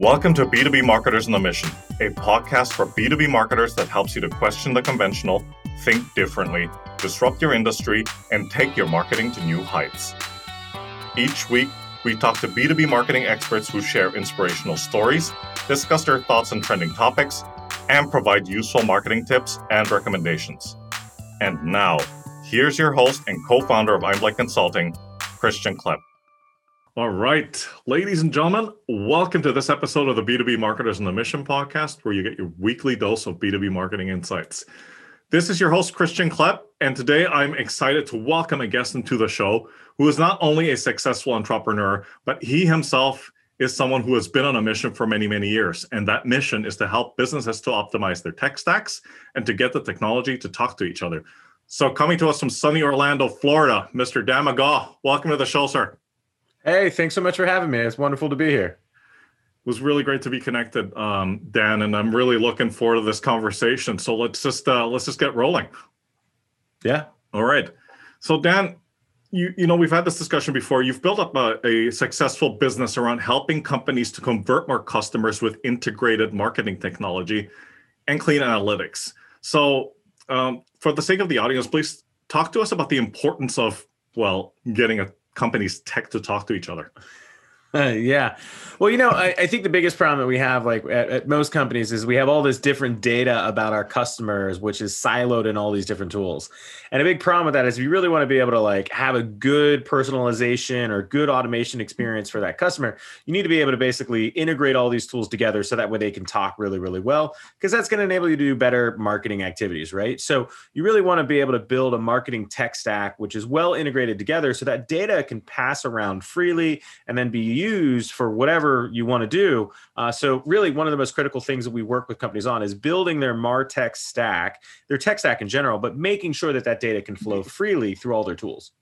Welcome to B2B Marketers on the Mission, a podcast for B2B marketers that helps you to question the conventional, think differently, disrupt your industry, and take your marketing to new heights. Each week, we talk to B2B marketing experts who share inspirational stories, discuss their thoughts on trending topics, and provide useful marketing tips and recommendations. And now, here's your host and co founder of Einblick Consulting, Christian Klepp. All right, ladies and gentlemen, welcome to this episode of the B2B Marketers on the Mission podcast, where you get your weekly dose of B2B marketing insights. This is your host, Christian Klepp, and today I'm excited to welcome a guest into the show who is not only a successful entrepreneur, but he himself is someone who has been on a mission for many, many years. And that mission is to help businesses to optimize their tech stacks and to get the technology to talk to each other. So, coming to us from sunny Orlando, Florida, Mr. Dan welcome to the show, sir. Hey, thanks so much for having me. It's wonderful to be here. It was really great to be connected, um, Dan, and I'm really looking forward to this conversation. So let's just uh, let's just get rolling. Yeah. All right. So Dan, you you know we've had this discussion before. You've built up a, a successful business around helping companies to convert more customers with integrated marketing technology and clean analytics. So um, for the sake of the audience, please talk to us about the importance of well getting a companies tech to talk to each other. Yeah. Well, you know, I, I, think the biggest problem that we have, like at, at, most companies, is we have all this different data about our customers, which is siloed in all these different tools. And a big problem with that is if you really want to be able to like have a good personalization or good automation experience for that customer, you need to be able to basically integrate all these tools together so that way they can talk really, really well, because that's going to enable you to do better marketing activities, right? So you really want to be able to build a marketing tech stack which is well integrated together so that data can pass around freely and then be used for whatever you want to do. Uh, so really, one of the most critical things that we work with companies on is building their Martech stack, their tech stack in general, but making sure that that data can flow freely through all their tools.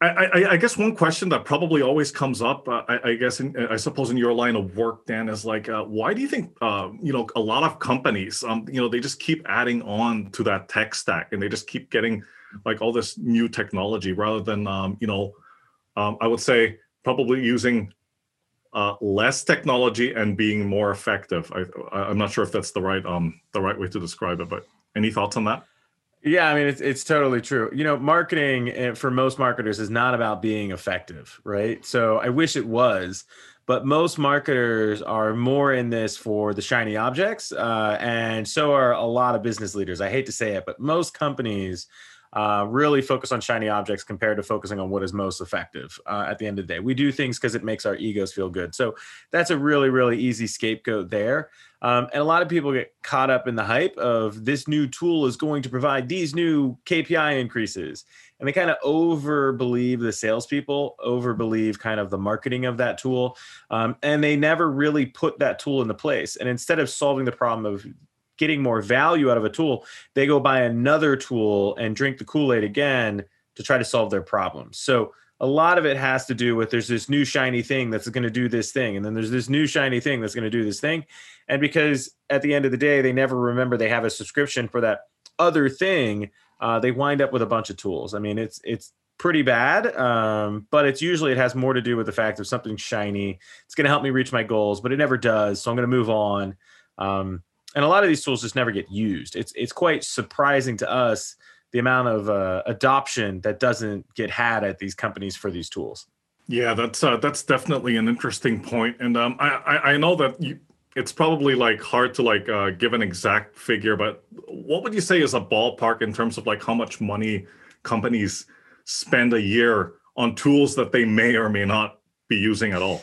I, I, I, guess one question that probably always comes up, uh, I, I, guess, in, I suppose in your line of work, Dan, is like, uh, why do you think, uh, you know, a lot of companies, um, you know, they just keep adding on to that tech stack and they just keep getting like all this new technology rather than, um, you know, um, I would say probably using uh, less technology and being more effective. I, am not sure if that's the right um, the right way to describe it, but any thoughts on that? Yeah, I mean it's it's totally true. You know, marketing eh, for most marketers is not about being effective, right? So I wish it was, but most marketers are more in this for the shiny objects, uh, and so are a lot of business leaders. I hate to say it, but most companies uh, really focus on shiny objects compared to focusing on what is most effective uh, at the end of the day. We do things because it makes our egos feel good. So that's a really, really easy scapegoat there. Um, and a lot of people get caught up in the hype of this new tool is going to provide these new KPI increases. And they kind of over believe the salespeople, over believe kind of the marketing of that tool. Um, and they never really put that tool into place. And instead of solving the problem of getting more value out of a tool, they go buy another tool and drink the Kool Aid again to try to solve their problems. So a lot of it has to do with there's this new shiny thing that's going to do this thing, and then there's this new shiny thing that's going to do this thing. And because at the end of the day, they never remember they have a subscription for that other thing, uh, they wind up with a bunch of tools. I mean, it's it's pretty bad, um, but it's usually it has more to do with the fact of something shiny. It's going to help me reach my goals, but it never does. So I'm going to move on. Um, and a lot of these tools just never get used. It's it's quite surprising to us the amount of uh, adoption that doesn't get had at these companies for these tools. Yeah, that's uh, that's definitely an interesting point. and um, I, I, I know that you, it's probably like hard to like uh, give an exact figure, but what would you say is a ballpark in terms of like how much money companies spend a year on tools that they may or may not be using at all?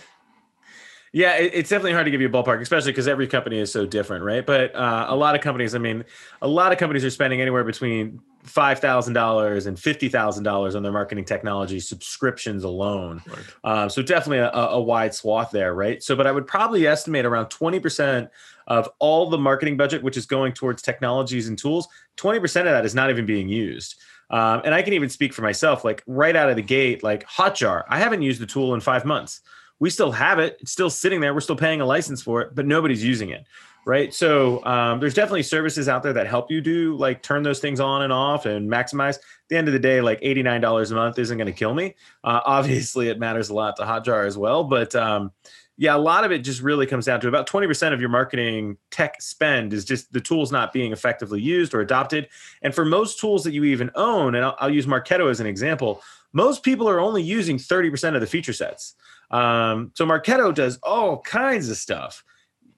Yeah, it's definitely hard to give you a ballpark, especially because every company is so different, right? But uh, a lot of companies, I mean, a lot of companies are spending anywhere between five thousand dollars and fifty thousand dollars on their marketing technology subscriptions alone. Right. Um, so definitely a, a, wide swath there, right? So, but I would probably estimate around twenty percent of all the marketing budget, which is going towards technologies and tools, twenty percent of that is not even being used. Um, and I can even speak for myself, like right out of the gate, like Hotjar, I haven't used the tool in five months we still have it. It's still sitting there. We're still paying a license for it, but nobody's using it. Right. So um, there's definitely services out there that help you do like turn those things on and off and maximize. At the end of the day, like $89 a month isn't going to kill me. Uh, obviously, it matters a lot to Hotjar as well. But um, Yeah, a lot of it just really comes down to about 20% of your marketing tech spend is just the tools not being effectively used or adopted. And for most tools that you even own, and I'll, I'll use Marketo as an example, most people are only using 30% of the feature sets. Um, so Marketo does all kinds of stuff.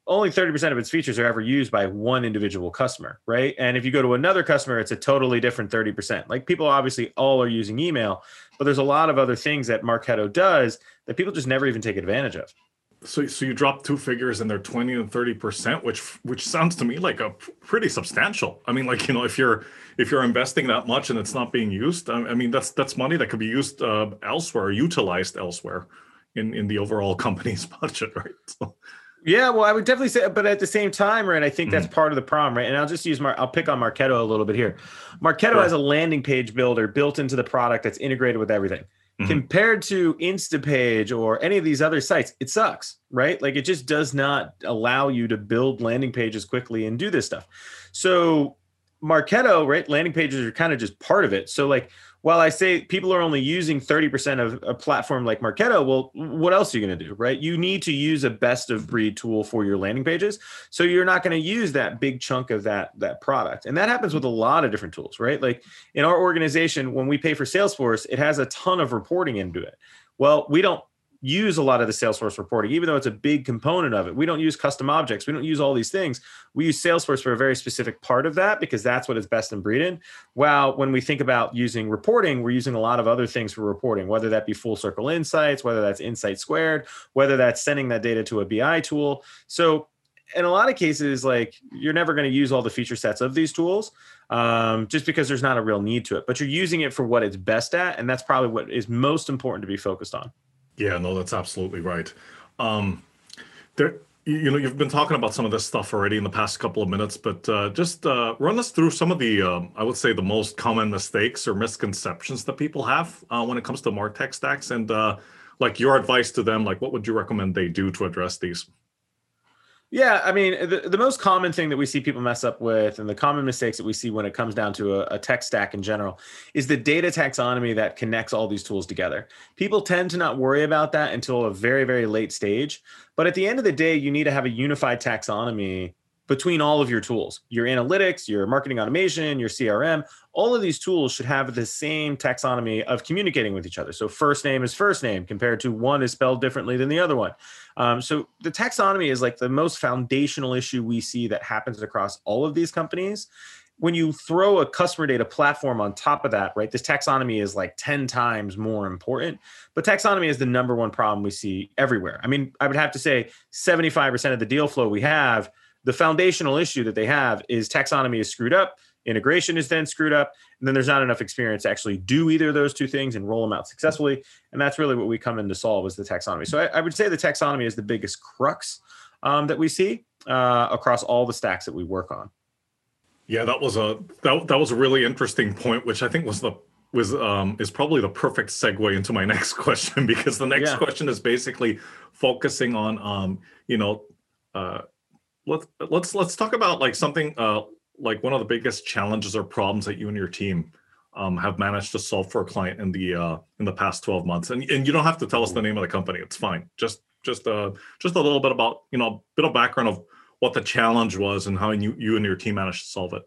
Only 30% of its features are ever used by one individual customer, right? And if you go to another customer, it's a totally different 30%. Like people obviously all are using email, but there's a lot of other things that Marketo does that people just never even take advantage of so so you drop two figures and they're 20 and 30 percent which which sounds to me like a pretty substantial i mean like you know if you're if you're investing that much and it's not being used i, mean that's that's money that could be used uh, elsewhere utilized elsewhere in in the overall company's budget right so. Yeah, well, I would definitely say, but at the same time, right? I think that's mm-hmm. part of the problem, right? And I'll just use Mar- I'll pick on Marketo a little bit here. Marketo sure. has a landing page builder built into the product that's integrated with everything. Mm-hmm. Compared to Instapage or any of these other sites, it sucks, right? Like it just does not allow you to build landing pages quickly and do this stuff. So Marketo, right? Landing pages are kind of just part of it. So like while I say people are only using 30% of a platform like Marketo, well, what else are you going to do, right? You need to use a best of breed tool for your landing pages. So you're not going to use that big chunk of that that product. And that happens with a lot of different tools, right? Like in our organization when we pay for Salesforce, it has a ton of reporting into it. Well, we don't use a lot of the Salesforce reporting, even though it's a big component of it. We don't use custom objects. We don't use all these things. We use Salesforce for a very specific part of that because that's what it's best in breed in. While when we think about using reporting, we're using a lot of other things for reporting, whether that be full circle insights, whether that's insight squared, whether that's sending that data to a BI tool. So in a lot of cases, like you're never going to use all the feature sets of these tools um, just because there's not a real need to it, but you're using it for what it's best at. And that's probably what is most important to be focused on. Yeah, no, that's absolutely right. Um, there, you know, you've been talking about some of this stuff already in the past couple of minutes, but uh, just uh, run us through some of the, um, I would say, the most common mistakes or misconceptions that people have uh, when it comes to Martech stacks, and uh, like your advice to them. Like, what would you recommend they do to address these? Yeah, I mean, the, the most common thing that we see people mess up with, and the common mistakes that we see when it comes down to a, a, tech stack in general, is the data taxonomy that connects all these tools together. People tend to not worry about that until a very, very late stage. But at the end of the day, you need to have a unified taxonomy between all of your tools your analytics your marketing automation your crm all of these tools should have the same taxonomy of communicating with each other so first name is first name compared to one is spelled differently than the other one um, so the taxonomy is like the most foundational issue we see that happens across all of these companies when you throw a customer data platform on top of that, right, this taxonomy is like 10 times more important. But taxonomy is the number one problem we see everywhere. I mean, I would have to say 75% of the deal flow we have the foundational issue that they have is taxonomy is screwed up integration is then screwed up and then there's not enough experience to actually do either of those two things and roll them out successfully. And that's really what we come in to solve is the taxonomy. So i, I would say the taxonomy is the biggest crux um, that we see uh, across all the stacks that we work on. Yeah that was a that, that was a really interesting point which i think was the was um, is probably the perfect segue into my next question because the next yeah. question is basically focusing on um, you know uh, let's let's let's talk about like something uh, like one of the biggest challenges or problems that you and your team um, have managed to solve for a client in the uh, in the past 12 months. And, and you don't have to tell us the name of the company. It's fine. Just just uh just a little bit about you know a bit of background of what the challenge was and how you, you and your team managed to solve it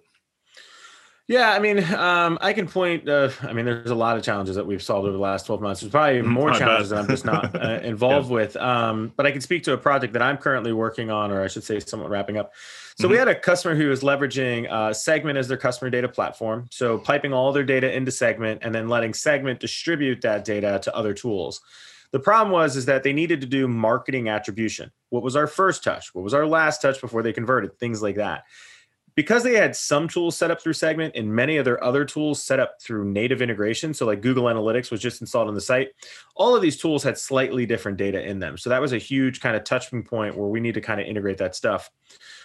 yeah, I mean, um, I can point. Uh, I mean, there's a lot of challenges that we've solved over the last 12 months. There's probably mm, more challenges that I'm just not uh, involved yeah. with. Um, but I can speak to a project that I'm currently working on, or I should say, somewhat wrapping up. So mm-hmm. we had a customer who was leveraging uh, Segment as their customer data platform. So piping all their data into Segment and then letting Segment distribute that data to other tools. The problem was is that they needed to do marketing attribution. What was our first touch? What was our last touch before they converted? Things like that because they had some tools set up through segment and many of their other tools set up through native integration so like google analytics was just installed on the site all of these tools had slightly different data in them. So that was a huge kind of touching point where we need to kind of integrate that stuff.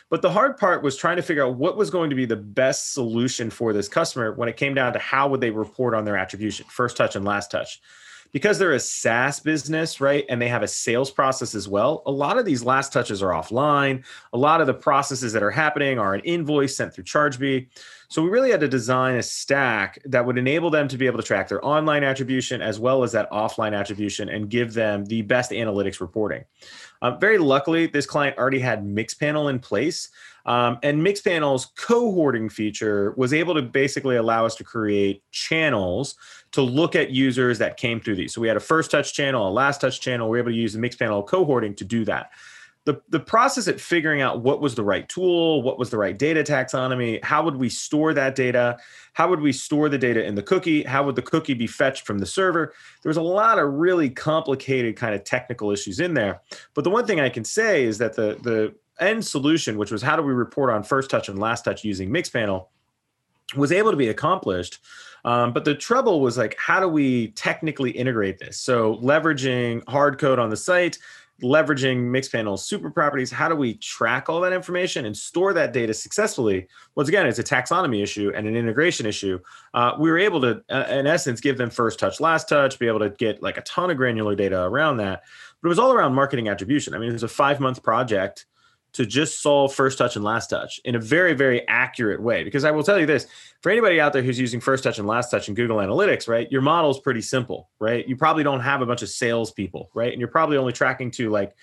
But the hard part was trying to figure out what was going to be the best solution for this customer when it came down to how would they report on their attribution first touch and last touch because they're a SaaS business, right? And they have a sales process as well. A lot of these last touches are offline. A lot of the processes that are happening are an invoice sent through Chargebee. So we really had to design a stack that would enable them to be able to track their online attribution as well as that offline attribution and give them the best analytics reporting. Um, very luckily, this client already had Mixpanel in place. Um, and Mixpanel's cohorting feature was able to basically allow us to create channels to look at users that came through these. So we had a first touch channel, a last touch channel. We are able to use the Mixpanel cohorting to do that the, the process at figuring out what was the right tool, what was the right data taxonomy, how would we store that data, how would we store the data in the cookie, how would the cookie be fetched from the server. There was a lot of really complicated kind of technical issues in there. But the one thing I can say is that the, the end solution, which was how do we report on first touch and last touch using Mixpanel, was able to be accomplished. Um, but the trouble was like, how do we technically integrate this? So leveraging hard code on the site, leveraging Mixpanel's super properties how do we track all that information and store that data successfully? Once again it's a taxonomy issue and an integration issue. Uh, we were able to uh, in essence give them first touch last touch be able to get like a ton of granular data around that. But it was all around marketing attribution. I mean it was a five month project to just solve first touch and last touch in a very, very accurate way. Because I will tell you this for anybody out there who's using first touch and last touch in Google Analytics, right? Your model is pretty simple, right? You probably don't have a bunch of salespeople, right? And you're probably only tracking to like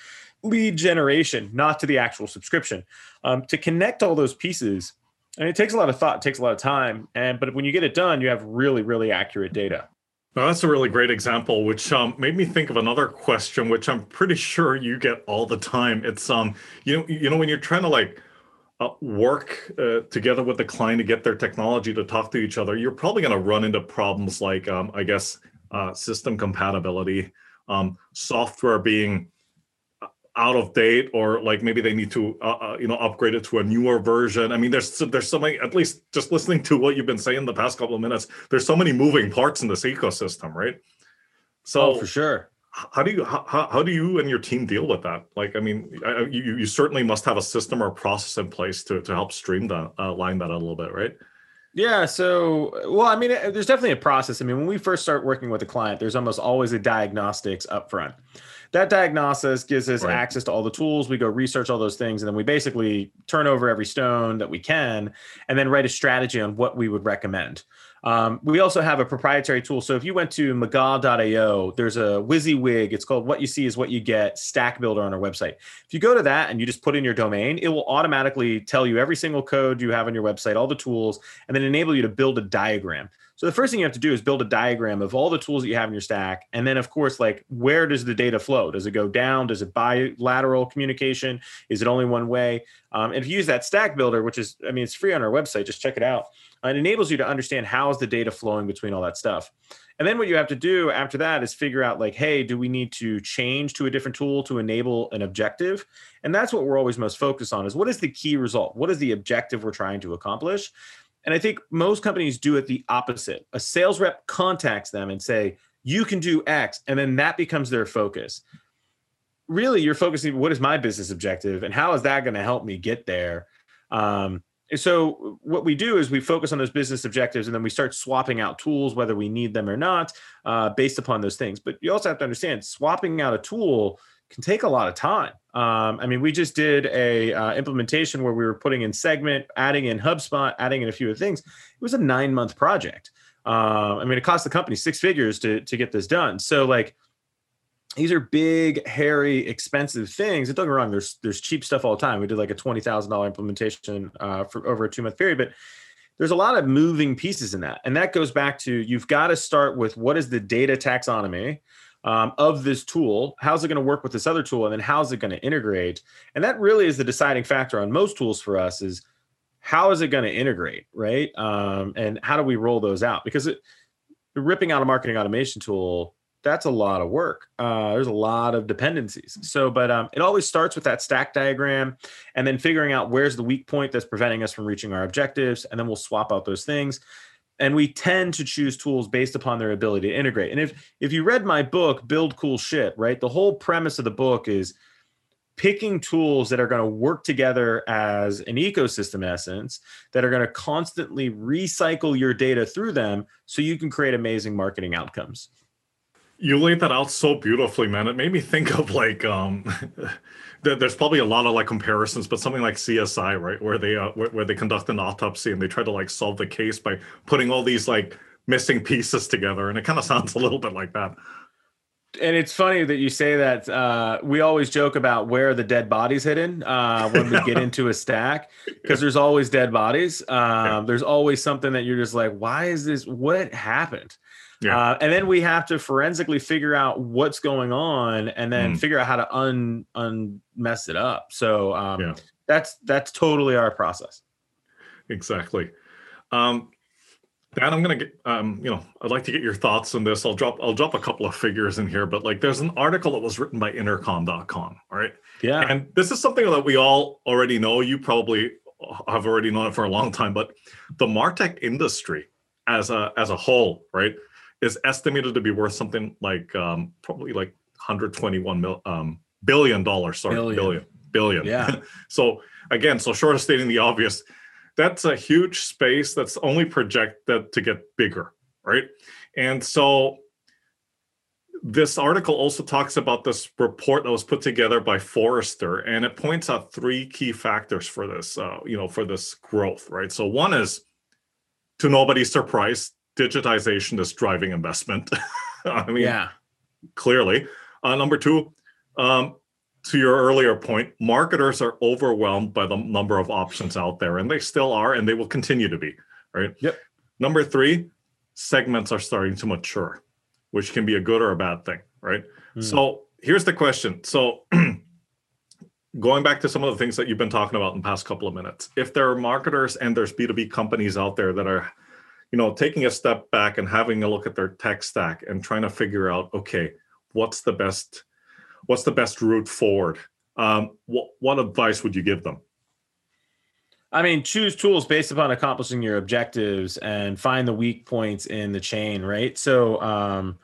lead generation, not to the actual subscription. Um, to connect all those pieces, and it takes a lot of thought, it takes a lot of time. And but when you get it done, you have really, really accurate data. Now, that's a really great example, which um, made me think of another question, which I'm pretty sure you get all the time. It's um, you know, you know, when you're trying to like uh, work uh, together with the client to get their technology to talk to each other, you're probably going to run into problems like, um, I guess, uh, system compatibility, um, software being out of date or like maybe they need to uh, uh, you know upgrade it to a newer version. I mean there's there's so many at least just listening to what you've been saying the past couple of minutes there's so many moving parts in this ecosystem right? So oh, for sure. how do you how, how do you and your team deal with that? Like i mean you, you certainly must have a system or process in place to, to help stream that uh, line that a little bit right? Yeah. So, well, I mean, there's definitely a process. I mean, when we first start working with a client, there's almost always a diagnostics up front that diagnosis gives us right. access to all the tools. We go research all those things, and then we basically turn over every stone that we can, and then write a strategy on what we would recommend. Um, we also have a proprietary tool. So if you went to McGaw.io, there's a WYSIWYG. It's called What You See Is What You Get Stack Builder on our website. If you go to that and you just put in your domain, it will automatically tell you every single code you have on your website, all the tools, and then enable you to build a diagram. So the first thing you have to do is build a diagram of all the tools that you have in your stack. And then of course, like where does the data flow? Does it go down? Does it bilateral communication? Is it only one way? Um, and if you use that stack builder, which is, I mean, it's free on our website, just check it out. It enables you to understand how is the data flowing between all that stuff. And then what you have to do after that is figure out like, hey, do we need to change to a different tool to enable an objective? And that's what we're always most focused on is what is the key result? What is the objective we're trying to accomplish? And I think most companies do it the opposite. A sales rep contacts them and say, "You can do X," and then that becomes their focus. Really, you're focusing. What is my business objective, and how is that going to help me get there? Um, so what we do is we focus on those business objectives and then we start swapping out tools whether we need them or not uh, based upon those things but you also have to understand swapping out a tool can take a lot of time. Um, I mean, we just did a uh, implementation where we were putting in Segment, adding in HubSpot, adding in a few of things. It was a nine month project. Uh, I mean, it cost the company six figures to to get this done. So like, these are big, hairy, expensive things. And don't get me wrong, there's there's cheap stuff all the time. We did like a twenty thousand dollar implementation uh, for over a two month period, but there's a lot of moving pieces in that, and that goes back to you've got to start with what is the data taxonomy um, of this tool. How's it going to work with this other tool? And then how's it going to integrate? And that really is the deciding factor on most tools for us is how is it going to integrate, right? Um, and how do we roll those out? Because it, ripping out a marketing automation tool, that's a lot of work. Uh, there's a lot of dependencies. So, but um, it always starts with that stack diagram and then figuring out where's the weak point that's preventing us from reaching our objectives. And then we'll swap out those things and we tend to choose tools based upon their ability to integrate. And if if you read my book, Build Cool Shit, right? The whole premise of the book is picking tools that are going to work together as an ecosystem in essence that are going to constantly recycle your data through them so you can create amazing marketing outcomes you laid that out so beautifully man it made me think of like um there's probably a lot of like comparisons, but something like CSI, right, where they uh, where, where they conduct an autopsy and they try to like solve the case by putting all these like missing pieces together, and it kind of sounds a little bit like that. And it's funny that you say that. Uh, we always joke about where the dead bodies hidden uh, when we get into a stack because there's always dead bodies. Um, yeah. There's always something that you're just like, why is this? What happened? Yeah. Uh, and then we have to forensically figure out what's going on and then mm. figure out how to un un mess it up. So um, yeah. that's that's totally our process. Exactly. Um, Dan, I'm gonna get um, you know, I'd like to get your thoughts on this. I'll drop I'll drop a couple of figures in here, but like there's an article that was written by intercom.com, all right? Yeah. And this is something that we all already know. You probably have already known it for a long time, but the Martech industry as a as a whole, right? Is estimated to be worth something like um, probably like 121 mil, um, billion dollars. Sorry, billion, billion. billion. Yeah. so again, so short of stating the obvious, that's a huge space that's only projected to get bigger, right? And so this article also talks about this report that was put together by Forrester, and it points out three key factors for this, uh, you know, for this growth, right? So one is, to nobody's surprise, digitization is driving investment. I mean, yeah, clearly. Uh, number two, um, to your earlier point, marketers are overwhelmed by the number of options out there, and they still are, and they will continue to be. Right. Yep. Number three, segments are starting to mature, which can be a good or a bad thing. Right. Mm. So here's the question. So going back to some of the things that you've been talking about in the past couple of minutes, if there are marketers and there's B2B companies out there that are you know taking a step back and having a look at their tech stack and trying to figure out okay what's the best what's the best route forward um, what, what advice would you give them I mean, choose tools based upon accomplishing your objectives and find the weak points in the chain, right? So, um,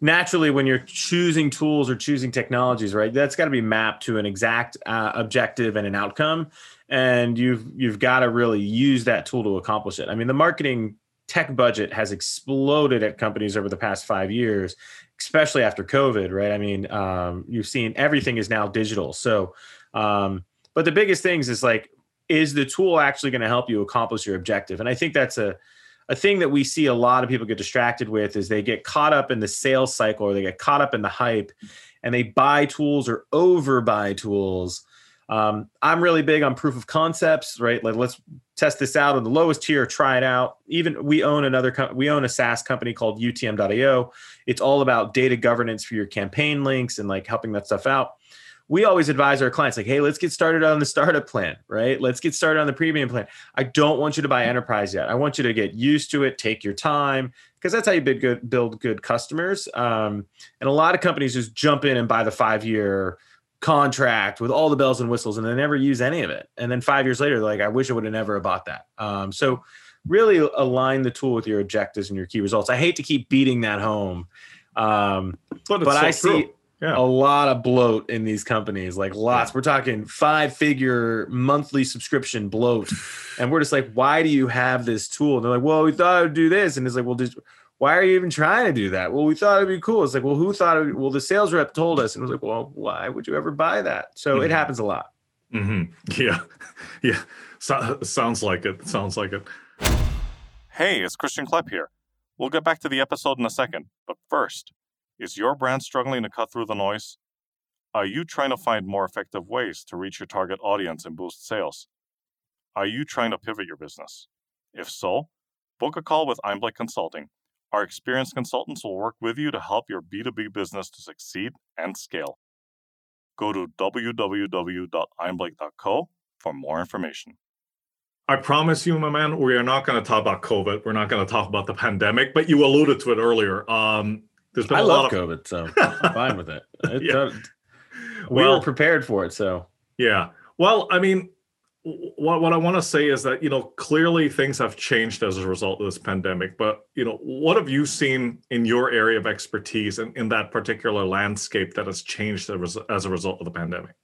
naturally, when you're choosing tools or choosing technologies, right, that's got to be mapped to an exact uh, objective and an outcome, and you've you've got to really use that tool to accomplish it. I mean, the marketing tech budget has exploded at companies over the past five years, especially after COVID, right? I mean, um, you've seen everything is now digital. So, um, but the biggest things is like, is the tool actually going to help you accomplish your objective? And I think that's a a thing that we see a lot of people get distracted with is they get caught up in the sales cycle or they get caught up in the hype and they buy tools or overbuy tools um, I'm really big on proof of concepts, right? Like let's test this out on the lowest tier, try it out. Even we own another, we own a SaaS company called UTM.io. It's all about data governance for your campaign links and like helping that stuff out. We always advise our clients like, hey, let's get started on the startup plan, right? Let's get started on the premium plan. I don't want you to buy enterprise yet. I want you to get used to it, take your time, because that's how you build good, build good customers. Um, and a lot of companies just jump in and buy the five year contract with all the bells and whistles and they never use any of it. And then five years later like i wish i would have never bought that. Um, so really align the tool with your objectives and your key results. I hate to keep beating that home um, but, but so i see yeah. a lot of bloat in these companies like lots. Yeah. we're talking five figure monthly subscription bloat. And we're just like why do you have this tool? And they're like well we thought i would do this. And it's like well just why are you even trying to do that? Well, we thought it'd be cool. It's like, well, who thought it? Well, the sales rep told us, and it was like, well, why would you ever buy that? So mm-hmm. it happens a lot. Mm-hmm. Yeah, yeah. So, sounds like it. Sounds like it. Hey, it's Christian Klepp here. We'll get back to the episode in a second, but first, is your brand struggling to cut through the noise? Are you trying to find more effective ways to reach your target audience and boost sales? Are you trying to pivot your business? If so, book a call with Einblick Consulting our experienced consultants will work with you to help your B2B business to succeed and scale. Go to www.einblick.co for more information. I promise you, my man, we are not going to talk about COVID. We're not going to talk about the pandemic, but you alluded to it earlier. Um, there's been I a love lot of COVID, so I'm fine with it. it yeah. we well, were prepared for it, so yeah. Well, I mean, what what I want to say is that you know clearly things have changed as a result of this pandemic. But you know, what have you seen in your area of expertise and in that particular landscape that has changed as a result of the pandemic?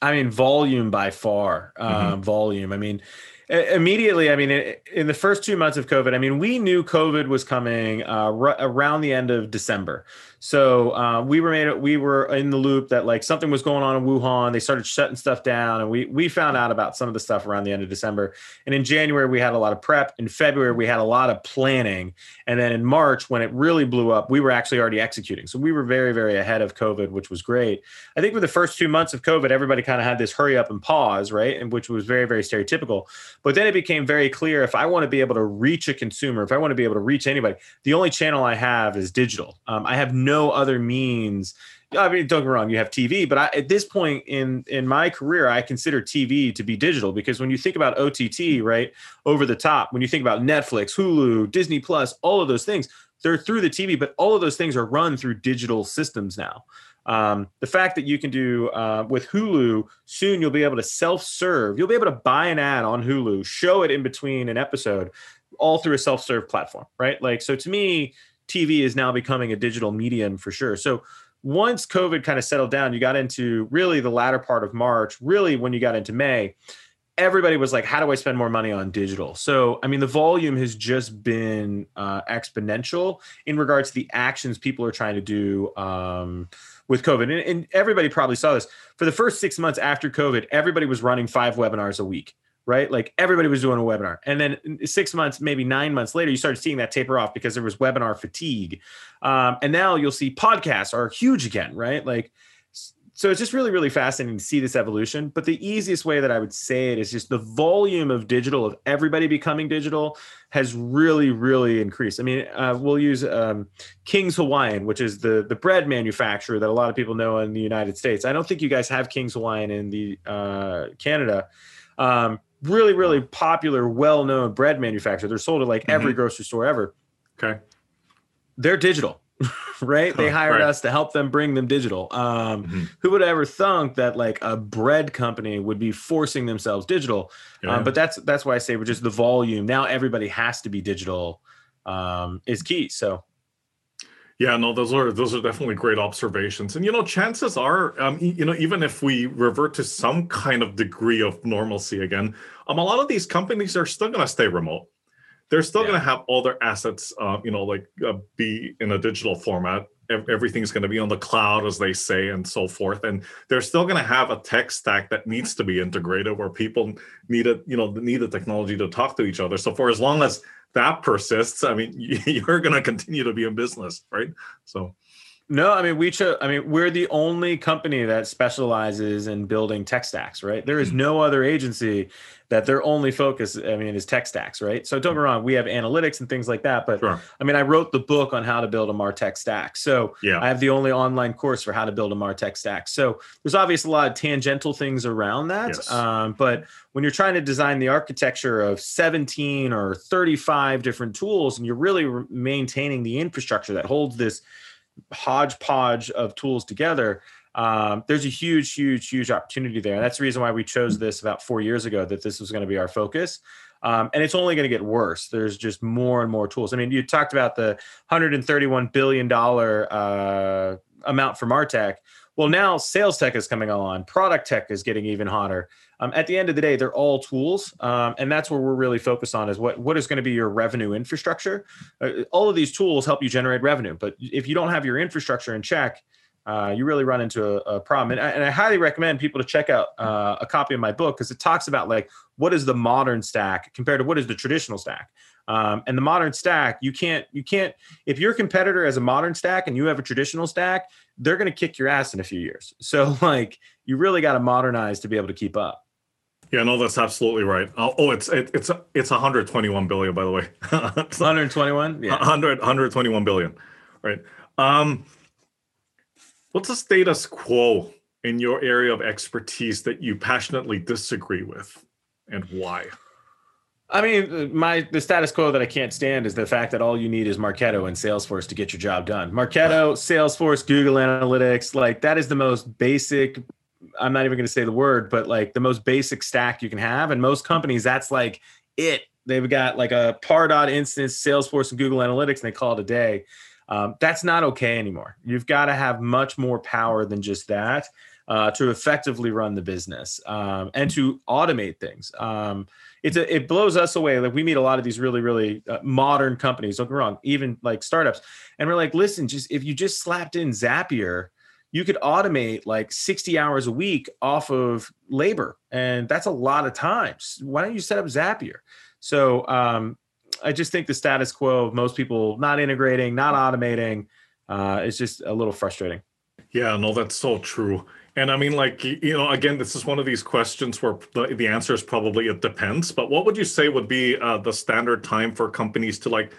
I mean, volume by far. mm-hmm. Um, volume. I mean, immediately. I mean, in the first two months of COVID, I mean, we knew COVID was coming uh, r- around the end of December. So uh, we were made we were in the loop that like something was going on in Wuhan. They started shutting stuff down, and we we found out about some of the stuff around the end of December. And in January we had a lot of prep. In February we had a lot of planning, and then in March when it really blew up, we were actually already executing. So we were very very ahead of COVID, which was great. I think for the first two months of COVID, everybody kind of had this hurry up and pause, right, and which was very very stereotypical. But then it became very clear if I want to be able to reach a consumer, if I want to be able to reach anybody, the only channel I have is digital. Um, I have no other means. I mean, don't get wrong, you have TV, but I, at this point in in my career, I consider TV to be digital because when you think about OTT, right, over the top, when you think about Netflix, Hulu, Disney Plus, all of those things, they're through the TV, but all of those things are run through digital systems now. Um, the fact that you can do uh, with Hulu, soon you'll be able to self serve. You'll be able to buy an ad on Hulu, show it in between an episode, all through a self serve platform, right? Like, so to me, TV is now becoming a digital medium for sure. So once COVID kind of settled down, you got into really the latter part of March, really when you got into May, everybody was like, how do I spend more money on digital? So, I mean, the volume has just been uh, exponential in regards to the actions people are trying to do um, with COVID. And, and everybody probably saw this. For the first six months after COVID, everybody was running five webinars a week right? Like everybody was doing a webinar. And then six months, maybe nine months later, you started seeing that taper off because there was webinar fatigue. Um, and now you'll see podcasts are huge again, right? Like, so it's just really, really fascinating to see this evolution. But the easiest way that I would say it is just the volume of digital, of everybody becoming digital, has really, really increased. I mean, uh, we'll use um, King's Hawaiian, which is the the bread manufacturer that a lot of people know in the United States. I don't think you guys have King's Hawaiian in the uh, Canada. Um, really, really popular, well known bread manufacturer. They're sold at like every mm-hmm. grocery store ever. Okay. They're digital, right? They hired right. us to help them bring them digital. Um, mm-hmm. Who would ever thunk that like a bread company would be forcing themselves digital? Yeah. Um, but that's that's why I say, which is the volume. Now everybody has to be digital um, is key. So yeah, no, those are those are definitely great observations. And you know, chances are, um, you know, even if we revert to some kind of degree of normalcy again, um, a lot of these companies are still going to stay remote. They're still yeah. going to have all their assets, uh, you know, like uh, be in a digital format. Everything's going to be on the cloud, as they say, and so forth. And they're still going to have a tech stack that needs to be integrated, where people need it, you know, need the technology to talk to each other. So for as long as that persists, I mean, you're going to continue to be in business, right? So, no, I mean, we chose, I mean, we're the only company that specializes in building tech stacks, right? There is mm-hmm. no other agency that their only focus, I mean, is tech stacks, right? So don't get me wrong, we have analytics and things like that. But sure. I mean, I wrote the book on how to build a Martech stack. So yeah. I have the only online course for how to build a Martech stack. So there's obviously a lot of tangential things around that. Yes. Um, but when you're trying to design the architecture of 17 or 35 different tools, and you're really maintaining the infrastructure that holds this hodgepodge of tools together, um, there's a huge, huge, huge opportunity there. And that's the reason why we chose this about four years ago that this was going to be our focus. Um, and it's only going to get worse. There's just more and more tools. I mean, you talked about the 131 billion dollar uh, amount for Martech. Well, now sales tech is coming on, product tech is getting even hotter. Um, at the end of the day, they're all tools, um, and that's where we're really focused on is what what is going to be your revenue infrastructure. Uh, all of these tools help you generate revenue, but if you don't have your infrastructure in check, uh, you really run into a, a problem. And I, and I, highly recommend people to check out uh, a copy of my book because it talks about like what is the modern stack compared to what is the traditional stack. Um, and the modern stack, you can't, you can't, if your competitor has a modern stack and you have a traditional stack, they're going to kick your ass in a few years. So like, you really got to modernize to be able to keep up. Yeah, no, that's absolutely right. Oh, oh it's it, it's it's 121 billion, by the way. 121, yeah, 100 121 billion, right? Um, What's the status quo in your area of expertise that you passionately disagree with, and why? I mean, my the status quo that I can't stand is the fact that all you need is Marketo and Salesforce to get your job done. Marketo, Salesforce, Google Analytics, like that is the most basic. I'm not even going to say the word, but like the most basic stack you can have. And most companies, that's like it. They've got like a Pardot instance, Salesforce, and Google Analytics, and they call it a day. Um, that's not okay anymore. You've got to have much more power than just that. uh, to effectively run the business um, and to automate things. Um, it's a, it blows us away. Like we meet a lot of these really, really uh, modern companies. Don't get wrong, even like startups, and we're like, listen, just if you just slapped in Zapier, you could automate like 60 hours a week off of labor, and that's a lot of times. Why don't you set up Zapier? So um, I just think the status quo of most people not integrating, not automating, uh, is just a little frustrating. Yeah, no, that's so true. And I mean, like, you know, again, this is one of these questions where the, the answer is probably it depends. But what would you say would be uh, the standard time for companies to like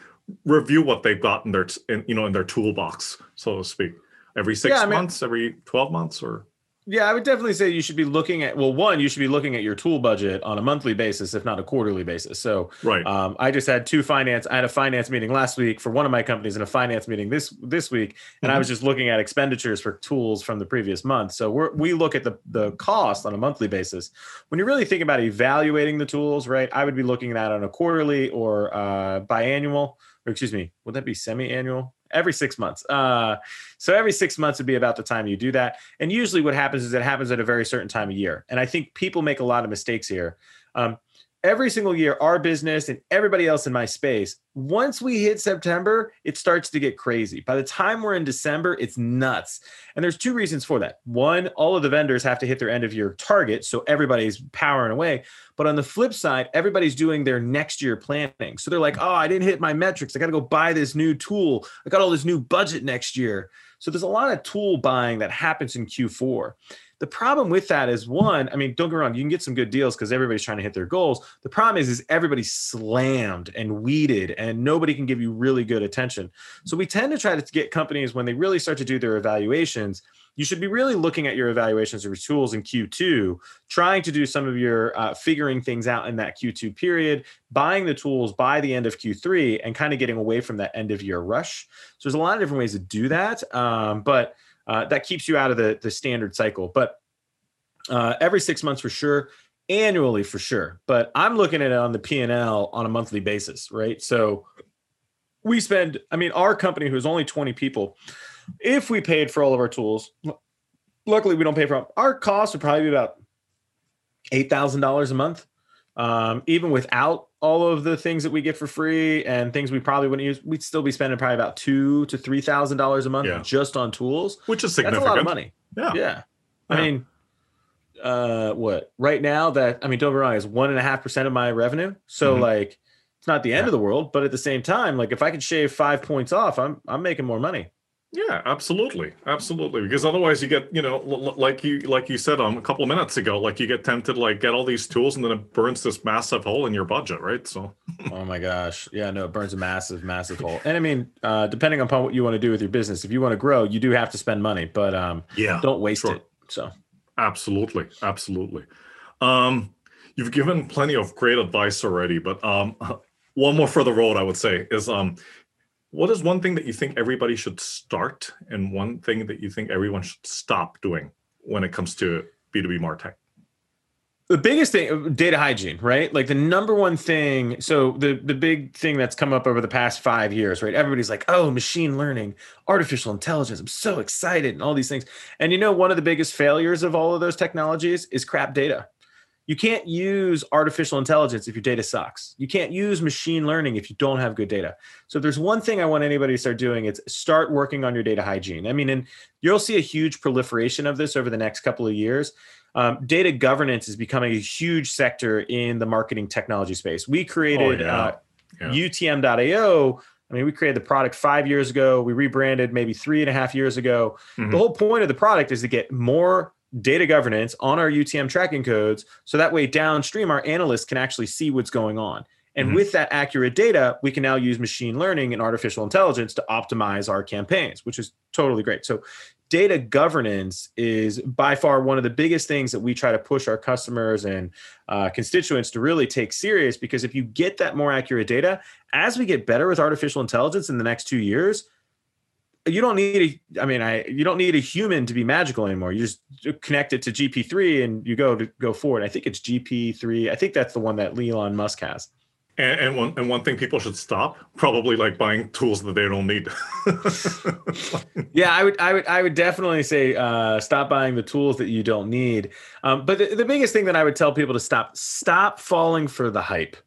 review what they've got in their, in, you know, in their toolbox, so to speak? Every six yeah, months, mean, every 12 months, or? Yeah, I would definitely say you should be looking at well, one, you should be looking at your tool budget on a monthly basis, if not a quarterly basis. So, right. Um, I just had two finance. I had a finance meeting last week for one of my companies, and a finance meeting this this week, and mm-hmm. I was just looking at expenditures for tools from the previous month. So we we look at the the cost on a monthly basis. When you're really thinking about evaluating the tools, right? I would be looking at on a quarterly or uh, biannual, or excuse me, would that be semi-annual? Every six months. Uh, so every six months would be about the time you do that. And usually what happens is it happens at a very certain time of year. And I think people make a lot of mistakes here. Um, every single year, our business and everybody else in my space, once we hit September, it starts to get crazy. By the time we're in December, it's nuts. And there's two reasons for that. One, all of the vendors have to hit their end of year target. So everybody's powering away. But on the flip side, everybody's doing their next year planning. So they're like, oh, I didn't hit my metrics. I got to go buy this new tool. I got all this new budget next year. So there's a lot of tool buying that happens in Q4. The problem with that is one, I mean, don't get wrong, you can get some good deals because everybody's trying to hit their goals. The problem is, is everybody's slammed and weeded and nobody can give you really good attention. So we tend to try to get companies when they really start to do their evaluations, you should be really looking at your evaluations of your tools in Q2, trying to do some of your uh, figuring things out in that Q2 period, buying the tools by the end of Q3, and kind of getting away from that end of year rush. So there's a lot of different ways to do that. Um, but uh, that keeps you out of the, the standard cycle. But uh, every six months for sure, annually for sure. But I'm looking at it on the P&L on a monthly basis, right? So we spend, I mean, our company, who's only 20 people, if we paid for all of our tools, luckily we don't pay for them. Our cost would probably be about $8,000 a month. Um, even without all of the things that we get for free and things we probably wouldn't use, we'd still be spending probably about two to three thousand dollars a month yeah. just on tools, which is significant. That's a lot of money. Yeah, yeah. yeah. I mean, uh, what right now that I mean, don't get wrong, is one and a half percent of my revenue. So mm-hmm. like, it's not the end yeah. of the world, but at the same time, like if I could shave five points off, I'm I'm making more money. Yeah, absolutely, absolutely. Because otherwise, you get you know, like you like you said um, a couple of minutes ago, like you get tempted like get all these tools, and then it burns this massive hole in your budget, right? So. oh my gosh, yeah, no, it burns a massive, massive hole. And I mean, uh, depending upon what you want to do with your business, if you want to grow, you do have to spend money, but um, yeah, don't waste sure. it. So. Absolutely, absolutely. Um, you've given plenty of great advice already, but um, one more for the road, I would say, is um, what is one thing that you think everybody should start and one thing that you think everyone should stop doing when it comes to b2b martech? The biggest thing data hygiene right? Like the number one thing so the the big thing that's come up over the past five years right? Everybody's like oh machine learning artificial intelligence i'm so excited and all these things. And you know one of the biggest failures of all of those technologies is crap data you can't use artificial intelligence if your data sucks. You can't use machine learning if you don't have good data. So if there's one thing I want anybody to start doing, it's start working on your data hygiene. I mean, and you'll see a huge proliferation of this over the next couple of years. Um, data governance is becoming a huge sector in the marketing technology space. We created oh, yeah. Uh, yeah. UTM.io. I mean, we created the product five years ago. We rebranded maybe three and a half years ago. Mm-hmm. The whole point of the product is to get more data governance on our UTM tracking codes. So that way, downstream, our analysts can actually see what's going on. And mm-hmm. with that accurate data, we can now use machine learning and artificial intelligence to optimize our campaigns, which is totally great. So, data governance is by far one of the biggest things that we try to push our customers and uh, constituents to really take serious because if you get that more accurate data, as we get better with artificial intelligence in the next two years, you don't need a i mean i you don't need a human to be magical anymore you just connect it to gp3 and you go to go forward i think it's gp3 i think that's the one that elon musk has And, and one and one thing people should stop probably like buying tools that they don't need. yeah, I would I would I would definitely say uh, stop buying the tools that you don't need. Um, but the, the biggest thing that I would tell people to stop stop falling for the hype.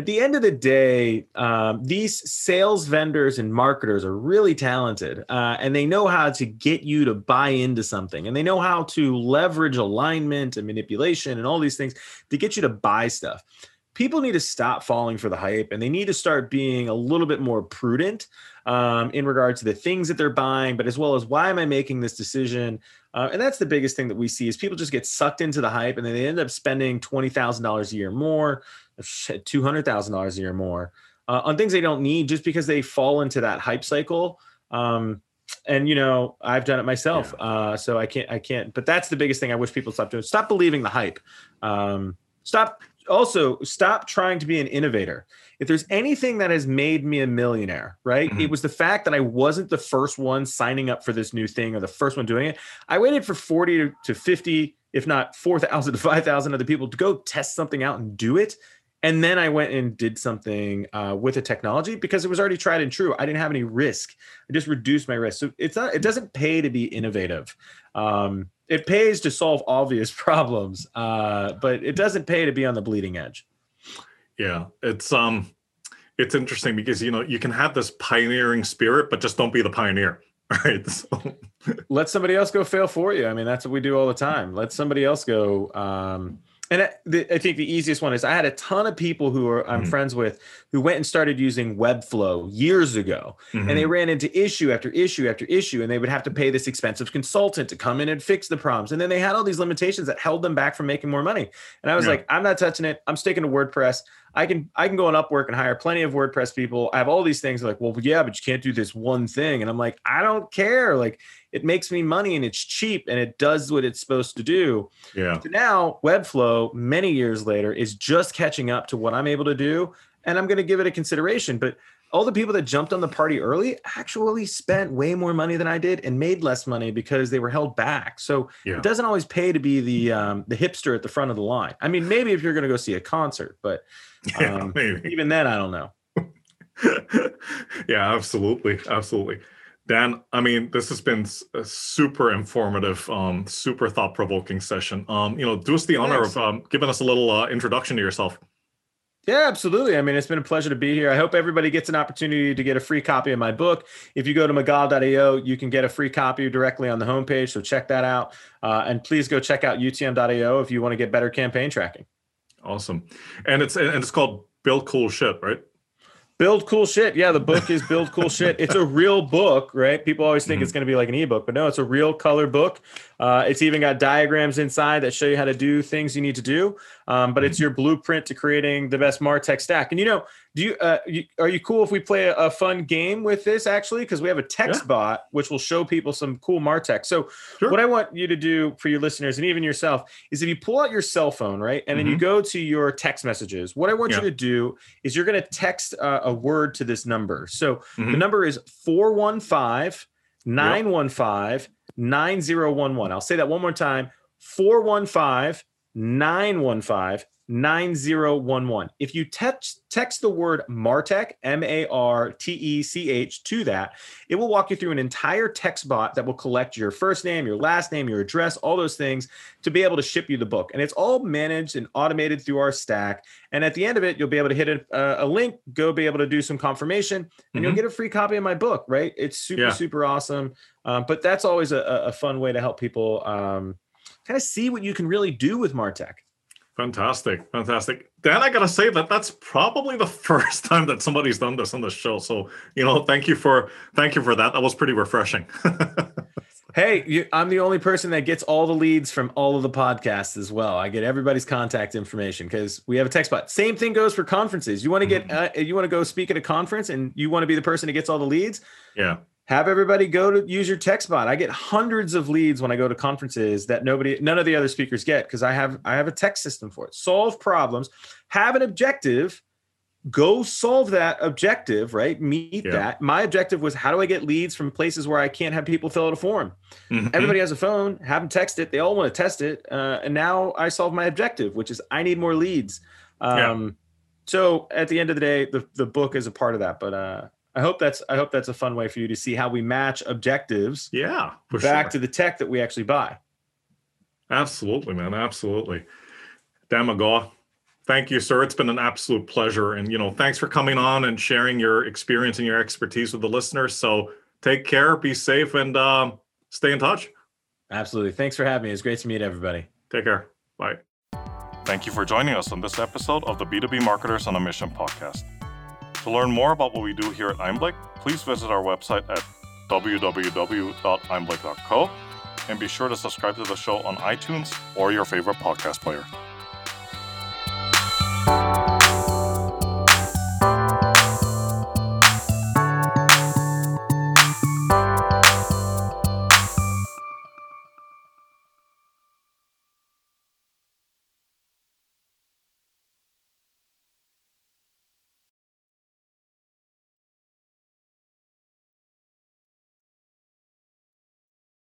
At the end of the day, um, these sales vendors and marketers are really talented, uh, and they know how to get you to buy into something, and they know how to leverage alignment and manipulation and all these things to get you to buy stuff. People need to stop falling for the hype and they need to start being a little bit more prudent um, in regard to the things that they're buying, but as well as why am I making this decision? Uh, and that's the biggest thing that we see is people just get sucked into the hype and then they end up spending $20,000 a year more, $200,000 a year more uh, on things they don't need just because they fall into that hype cycle. Um, and you know i've done it myself yeah. uh, so i can't i can't but that's the biggest thing i wish people stop doing stop believing the hype um, stop also stop trying to be an innovator. If there's anything that has made me a millionaire, right? Mm-hmm. It was the fact that I wasn't the first one signing up for this new thing or the first one doing it. I waited for 40 to 50, if not 4,000 to 5,000 other people to go test something out and do it. And then I went and did something uh, with a technology because it was already tried and true. I didn't have any risk. I just reduced my risk. So it's not. It doesn't pay to be innovative. Um, it pays to solve obvious problems, uh, but it doesn't pay to be on the bleeding edge. Yeah, it's um, it's interesting because you know you can have this pioneering spirit, but just don't be the pioneer. Right. So. Let somebody else go fail for you. I mean, that's what we do all the time. Let somebody else go. Um, and I, the, I, think the easiest one is I had a ton of people who are I'm mm-hmm. friends with who went and started using Webflow years ago, mm-hmm. and they mm-hmm. ran into issue after issue after issue, and they would have to pay this expensive consultant to come in and fix the problems, and then they had all these limitations that held them back from making more money. And I was yeah. like, I'm not touching it. I'm sticking to WordPress. I can I can go on Upwork and hire plenty of WordPress people. I have all these things. Like, well, yeah, but you can't do this one thing. And I'm like, I don't care. Like, it makes me money and it's cheap and it does what it's supposed to do. Yeah. So now Webflow, many years later, is just catching up to what I'm able to do. And I'm going to give it a consideration. But all the people that jumped on the party early actually spent way more money than I did and made less money because they were held back. So yeah. it doesn't always pay to be the um, the hipster at the front of the line. I mean, maybe if you're going to go see a concert, but um, yeah, even then, I don't know. yeah, absolutely, absolutely. Dan, I mean, this has been a super informative, um, super thought provoking session. Um, you know, do us the honor Thanks. of um, giving us a little uh, introduction to yourself. Yeah, absolutely. I mean, it's been a pleasure to be here. I hope everybody gets an opportunity to get a free copy of my book. If you go to McGaw.io, you can get a free copy directly on the homepage. So check that out. Uh, and please go check out UTM.io if you want to get better campaign tracking. Awesome. And it's and it's called Build Cool Shit, right? Build cool shit. Yeah, the book is build cool shit. It's a real book, right? People always think mm-hmm. it's going to be like an ebook, but no, it's a real color book. Uh, it's even got diagrams inside that show you how to do things you need to do. Um, but it's mm-hmm. your blueprint to creating the best Martech stack. And you know, do you, uh, you are you cool if we play a, a fun game with this actually? Because we have a text yeah. bot which will show people some cool Martech. So sure. what I want you to do for your listeners and even yourself is if you pull out your cell phone, right, and mm-hmm. then you mm-hmm. go to your text messages. What I want yeah. you to do is you're going to text uh, a word to this number. So mm-hmm. the number is 415 915 9011. I'll say that one more time 415 915 9011. If you text text the word Martech, M A R T E C H to that, it will walk you through an entire text bot that will collect your first name, your last name, your address, all those things to be able to ship you the book. And it's all managed and automated through our stack. And at the end of it, you'll be able to hit a, a link, go be able to do some confirmation, and mm-hmm. you'll get a free copy of my book, right? It's super, yeah. super awesome. Um, but that's always a, a, fun way to help people um, kind of see what you can really do with Martech. Fantastic, fantastic. Dan, I gotta say that that's probably the first time that somebody's done this on the show. So you know, thank you for thank you for that. That was pretty refreshing. hey, you, I'm the only person that gets all the leads from all of the podcasts as well. I get everybody's contact information because we have a text bot. Same thing goes for conferences. You want to get mm-hmm. uh, you want to go speak at a conference and you want to be the person that gets all the leads. Yeah have everybody go to use your text bot. I get hundreds of leads when I go to conferences that nobody, none of the other speakers get because I have I have a text system for it. Solve problems, have an objective, go solve that objective, right? Meet yeah. that. My objective was how do I get leads from places where I can't have people fill out a form? Mm-hmm. Everybody has a phone, have them text it. They all want to test it, uh, and now I solve my objective, which is I need more leads. Um, so at the end of the day, the, the book is a part of that. But uh, I hope that's I hope that's a fun way for you to see how we match objectives Yeah, for back sure. to the tech that we actually buy. Absolutely, man. Absolutely. Dan McGaw, thank you, sir. It's been an absolute pleasure. And, you know, thanks for coming on and sharing your experience and your expertise with the listeners. So take care, be safe, and um, stay in touch. Absolutely. Thanks for having me. It's great to meet everybody. Take care. Bye. Thank you for joining us on this episode of the B2B Marketers on a Mission podcast. To learn more about what we do here at Einblick, please visit our website at www.einblick.co and be sure to subscribe to the show on iTunes or your favorite podcast player.